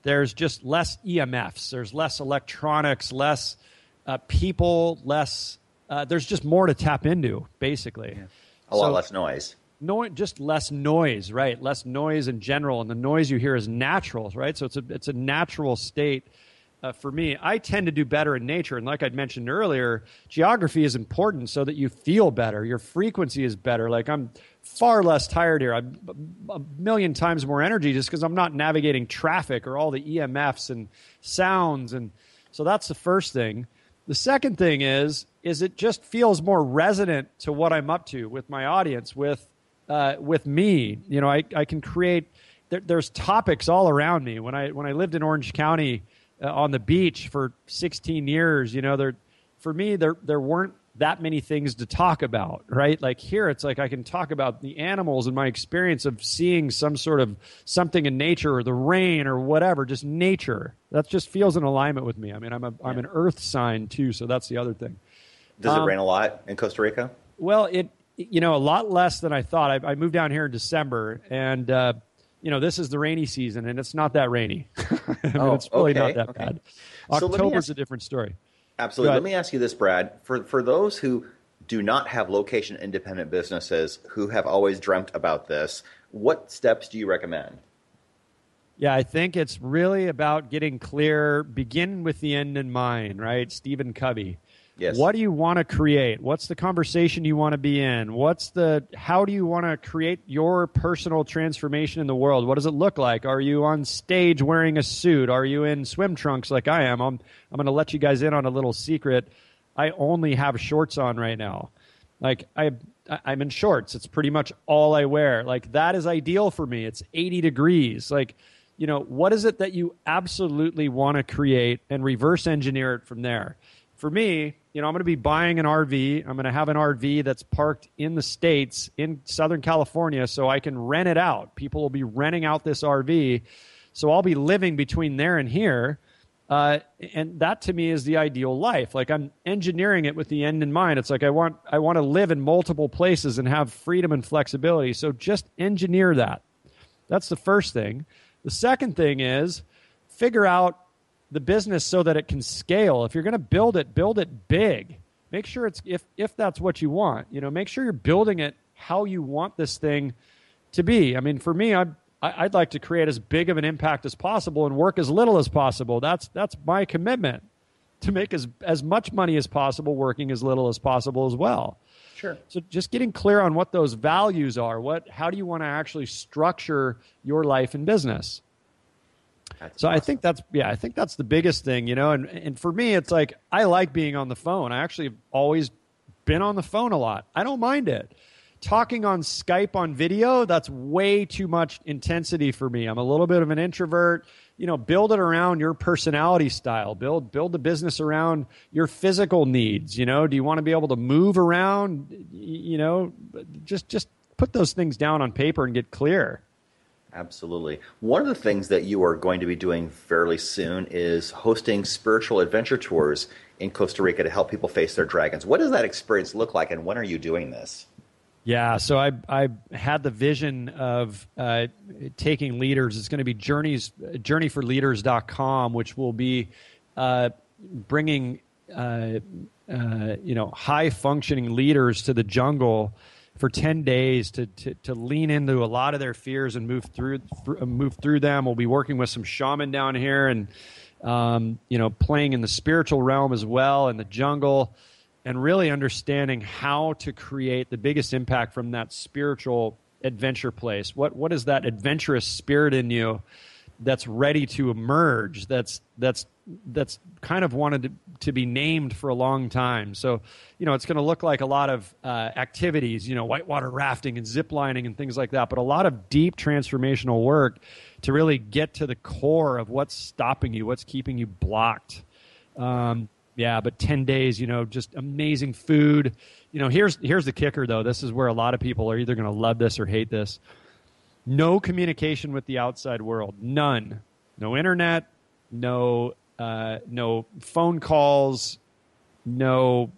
there's just less EMFs, there's less electronics, less uh, people, less. Uh, there's just more to tap into, basically. Yeah. A lot so, less noise. No, just less noise, right? Less noise in general, and the noise you hear is natural, right? So it's a it's a natural state uh, for me, I tend to do better in nature. And like I'd mentioned earlier, geography is important so that you feel better. Your frequency is better. Like I'm far less tired here. I'm a million times more energy just because I'm not navigating traffic or all the EMFs and sounds. And so that's the first thing. The second thing is, is it just feels more resonant to what I'm up to with my audience, with, uh, with me. You know, I, I can create, there, there's topics all around me. When I, when I lived in Orange County, uh, on the beach for 16 years, you know, there for me there there weren't that many things to talk about, right? Like here, it's like I can talk about the animals and my experience of seeing some sort of something in nature or the rain or whatever, just nature. That just feels in alignment with me. I mean, I'm a am an Earth sign too, so that's the other thing. Does um, it rain a lot in Costa Rica? Well, it you know a lot less than I thought. I, I moved down here in December, and uh, you know, this is the rainy season and it's not that rainy. I mean, oh, it's really okay, not that okay. bad. October's so ask, a different story. Absolutely. Let me ask you this, Brad. For for those who do not have location independent businesses who have always dreamt about this, what steps do you recommend? Yeah, I think it's really about getting clear, begin with the end in mind, right? Stephen Covey. Yes. What do you want to create? What's the conversation you want to be in? What's the how do you want to create your personal transformation in the world? What does it look like? Are you on stage wearing a suit? Are you in swim trunks like I am? I'm I'm going to let you guys in on a little secret. I only have shorts on right now. Like I I'm in shorts. It's pretty much all I wear. Like that is ideal for me. It's 80 degrees. Like you know, what is it that you absolutely want to create and reverse engineer it from there? For me, you know, I'm going to be buying an RV. I'm going to have an RV that's parked in the States, in Southern California, so I can rent it out. People will be renting out this RV. So I'll be living between there and here. Uh, and that to me is the ideal life. Like I'm engineering it with the end in mind. It's like I want I want to live in multiple places and have freedom and flexibility. So just engineer that. That's the first thing. The second thing is figure out the business so that it can scale. If you're going to build it, build it big. Make sure it's if if that's what you want. You know, make sure you're building it how you want this thing to be. I mean, for me, I I'd like to create as big of an impact as possible and work as little as possible. That's that's my commitment to make as as much money as possible, working as little as possible as well. Sure. So just getting clear on what those values are. What how do you want to actually structure your life and business? That's so awesome. I think that's yeah, I think that's the biggest thing, you know. And and for me, it's like I like being on the phone. I actually have always been on the phone a lot. I don't mind it. Talking on Skype on video, that's way too much intensity for me. I'm a little bit of an introvert. You know, build it around your personality style. Build build the business around your physical needs. You know, do you want to be able to move around? You know, just just put those things down on paper and get clear. Absolutely. One of the things that you are going to be doing fairly soon is hosting spiritual adventure tours in Costa Rica to help people face their dragons. What does that experience look like, and when are you doing this? Yeah, so I I had the vision of uh, taking leaders. It's going to be journeys journeyforleaders.com, which will be uh, bringing uh, uh you know high functioning leaders to the jungle for 10 days to, to, to, lean into a lot of their fears and move through, through move through them. We'll be working with some shaman down here and, um, you know, playing in the spiritual realm as well in the jungle and really understanding how to create the biggest impact from that spiritual adventure place? What what is that adventurous spirit in you that's ready to emerge? That's that's that's kind of wanted to, to be named for a long time. So, you know, it's going to look like a lot of uh, activities, you know, whitewater rafting and zip lining and things like that, but a lot of deep transformational work to really get to the core of what's stopping you, what's keeping you blocked. Um, yeah, but 10 days, you know, just amazing food. You know, here's here's the kicker though. This is where a lot of people are either going to love this or hate this. No communication with the outside world. None. No internet, no uh, no phone calls, no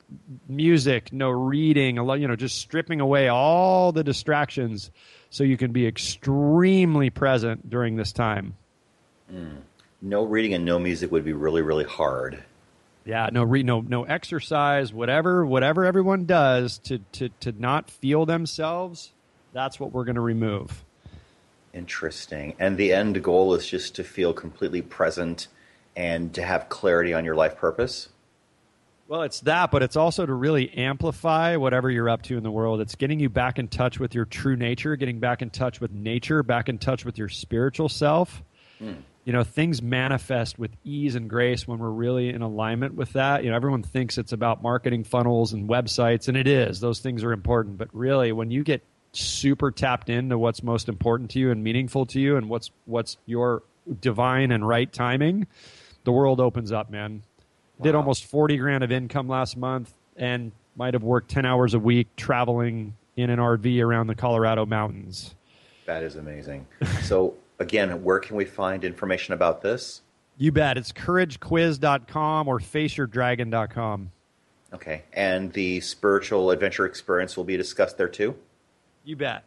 music, no reading, you know, just stripping away all the distractions so you can be extremely present during this time. Mm. No reading and no music would be really, really hard. Yeah, no re- no no exercise, whatever whatever everyone does to to to not feel themselves, that's what we're going to remove. Interesting. And the end goal is just to feel completely present and to have clarity on your life purpose? Well, it's that, but it's also to really amplify whatever you're up to in the world. It's getting you back in touch with your true nature, getting back in touch with nature, back in touch with your spiritual self. Mm. You know, things manifest with ease and grace when we're really in alignment with that. You know, everyone thinks it's about marketing funnels and websites, and it is. Those things are important. But really, when you get super tapped into what's most important to you and meaningful to you and what's what's your divine and right timing, the world opens up, man. Wow. Did almost 40 grand of income last month and might have worked 10 hours a week traveling in an RV around the Colorado mountains. That is amazing. so, again, where can we find information about this? You bet. It's couragequiz.com or faceyourdragon.com. Okay. And the spiritual adventure experience will be discussed there too? You bet.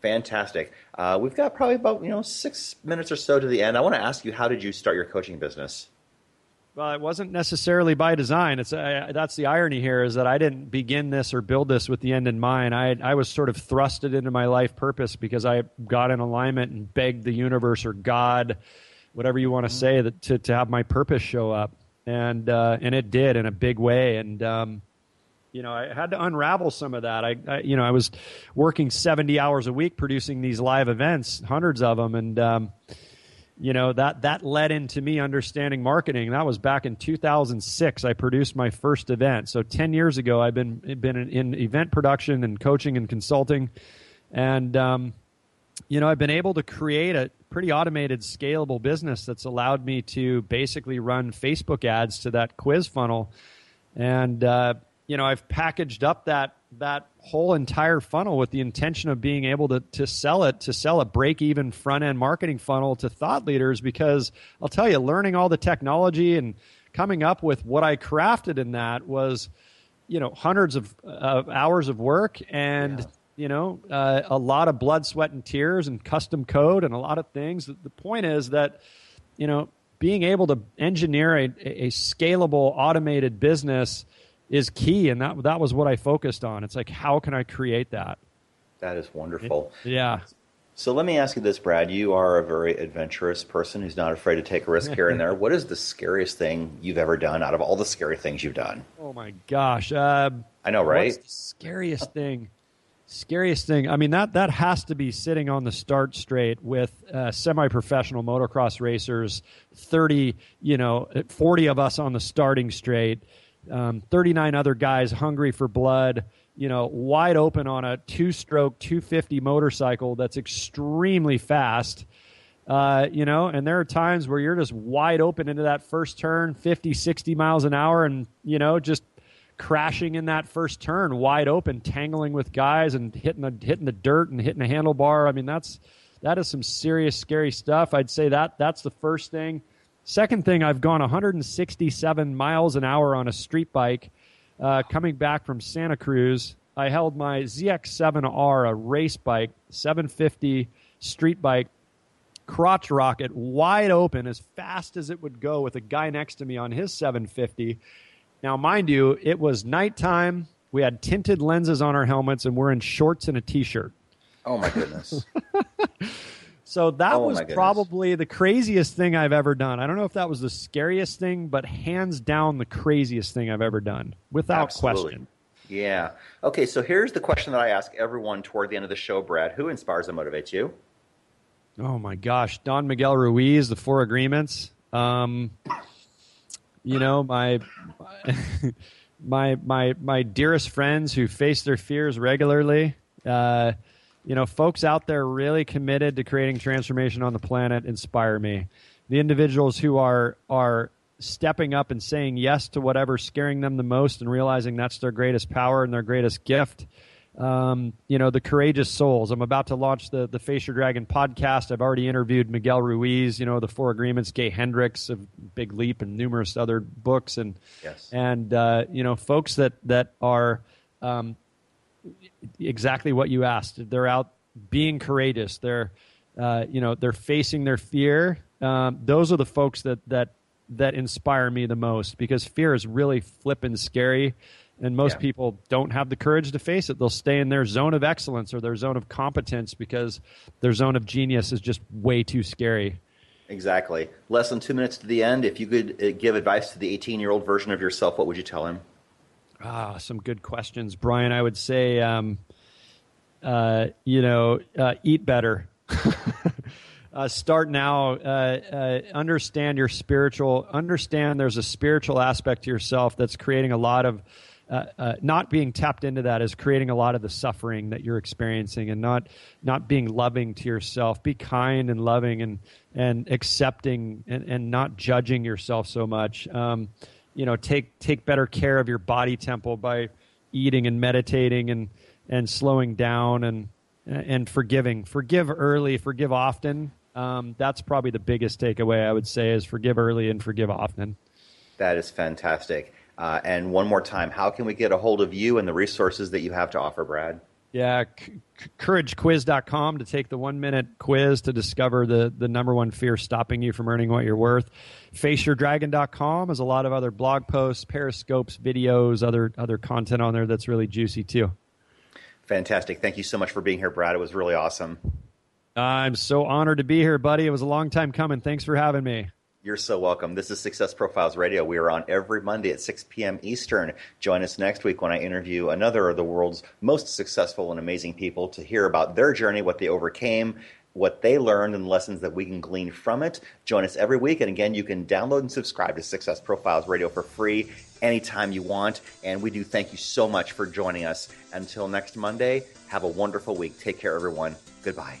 Fantastic. Uh, we've got probably about you know six minutes or so to the end. I want to ask you, how did you start your coaching business? Well, it wasn't necessarily by design. It's uh, that's the irony here is that I didn't begin this or build this with the end in mind. I I was sort of thrusted into my life purpose because I got in alignment and begged the universe or God, whatever you want to mm-hmm. say, that to to have my purpose show up, and uh, and it did in a big way. And um, you know, I had to unravel some of that. I, I, you know, I was working 70 hours a week producing these live events, hundreds of them. And, um, you know, that, that led into me understanding marketing. That was back in 2006. I produced my first event. So 10 years ago, I've been, been in, event production and coaching and consulting. And, um, you know, I've been able to create a pretty automated, scalable business that's allowed me to basically run Facebook ads to that quiz funnel. And, uh, you know, I've packaged up that that whole entire funnel with the intention of being able to to sell it to sell a break even front end marketing funnel to thought leaders because I'll tell you learning all the technology and coming up with what I crafted in that was you know hundreds of uh, hours of work and yeah. you know uh, a lot of blood sweat and tears and custom code and a lot of things the point is that you know being able to engineer a, a scalable automated business is key, and that that was what I focused on. It's like how can I create that? That is wonderful. It, yeah. So let me ask you this, Brad. You are a very adventurous person who's not afraid to take a risk here and there. What is the scariest thing you've ever done out of all the scary things you've done? Oh my gosh! Uh, I know, right? scariest thing? Scariest thing. I mean that that has to be sitting on the start straight with uh, semi-professional motocross racers. Thirty, you know, forty of us on the starting straight um, 39 other guys hungry for blood, you know, wide open on a two stroke 250 motorcycle that's extremely fast. Uh, you know, and there are times where you're just wide open into that first turn, 50, 60 miles an hour, and, you know, just crashing in that first turn wide open, tangling with guys and hitting the, hitting the dirt and hitting the handlebar. I mean, that's, that is some serious, scary stuff. I'd say that that's the first thing. Second thing, I've gone 167 miles an hour on a street bike uh, coming back from Santa Cruz. I held my ZX7R, a race bike, 750 street bike, crotch rocket, wide open, as fast as it would go with a guy next to me on his 750. Now, mind you, it was nighttime. We had tinted lenses on our helmets, and we're in shorts and a t shirt. Oh, my goodness. So that oh, was probably the craziest thing I've ever done. I don't know if that was the scariest thing, but hands down the craziest thing I've ever done, without Absolutely. question. Yeah. Okay, so here's the question that I ask everyone toward the end of the show, Brad. Who inspires and motivates you? Oh my gosh, Don Miguel Ruiz, the Four Agreements. Um, you know my my my my dearest friends who face their fears regularly. Uh, you know, folks out there really committed to creating transformation on the planet inspire me. The individuals who are are stepping up and saying yes to whatever's scaring them the most and realizing that's their greatest power and their greatest gift. Um, you know, the courageous souls. I'm about to launch the the Face Your Dragon podcast. I've already interviewed Miguel Ruiz, you know, the Four Agreements, Gay Hendricks of Big Leap, and numerous other books, and yes. and uh, you know, folks that that are um, exactly what you asked. They're out being courageous. They're uh, you know they're facing their fear. Um, those are the folks that that that inspire me the most because fear is really flippin' scary and most Yeah. people don't have the courage to face it they'll stay in their zone of excellence or their zone of competence because their zone of genius is just way too scary Exactly. Less than two minutes to the end. If you could uh, give advice to the 18 year old version of yourself, what would you tell him? Ah some good questions. Brian i would say um, uh, you know uh, eat better. Uh, start now. Uh, uh, understand your spiritual understand there's a spiritual aspect to yourself that's creating a lot of uh, not being tapped into that is creating a lot of the suffering that you're experiencing and not not being loving to yourself. Be kind and loving and and accepting and, and not judging yourself so much. Um, you know take take better care of your body temple by eating and meditating and and slowing down and and forgiving forgive early forgive often um, that's probably the biggest takeaway i would say is forgive early and forgive often That is fantastic. Uh, and one more time, how can we get a hold of you and the resources that you have to offer, Brad? Yeah, c- couragequiz.com to take the one minute quiz to discover the, the number one fear stopping you from earning what you're worth. FaceYourDragon.com has a lot of other blog posts, periscopes, videos, other other content on there that's really juicy too. Fantastic. Thank you so much for being here, Brad. It was really awesome. I'm so honored to be here, buddy. It was a long time coming. Thanks for having me. You're so welcome. This is Success Profiles Radio. We are on every Monday at 6 p.m. Eastern. Join us next week when I interview another of the world's most successful and amazing people to hear about their journey, what they overcame, what they learned, and lessons that we can glean from it. Join us every week. And again, you can download and subscribe to Success Profiles Radio for free anytime you want. And we do thank you so much for joining us. Until next Monday, have a wonderful week. Take care, everyone. Goodbye.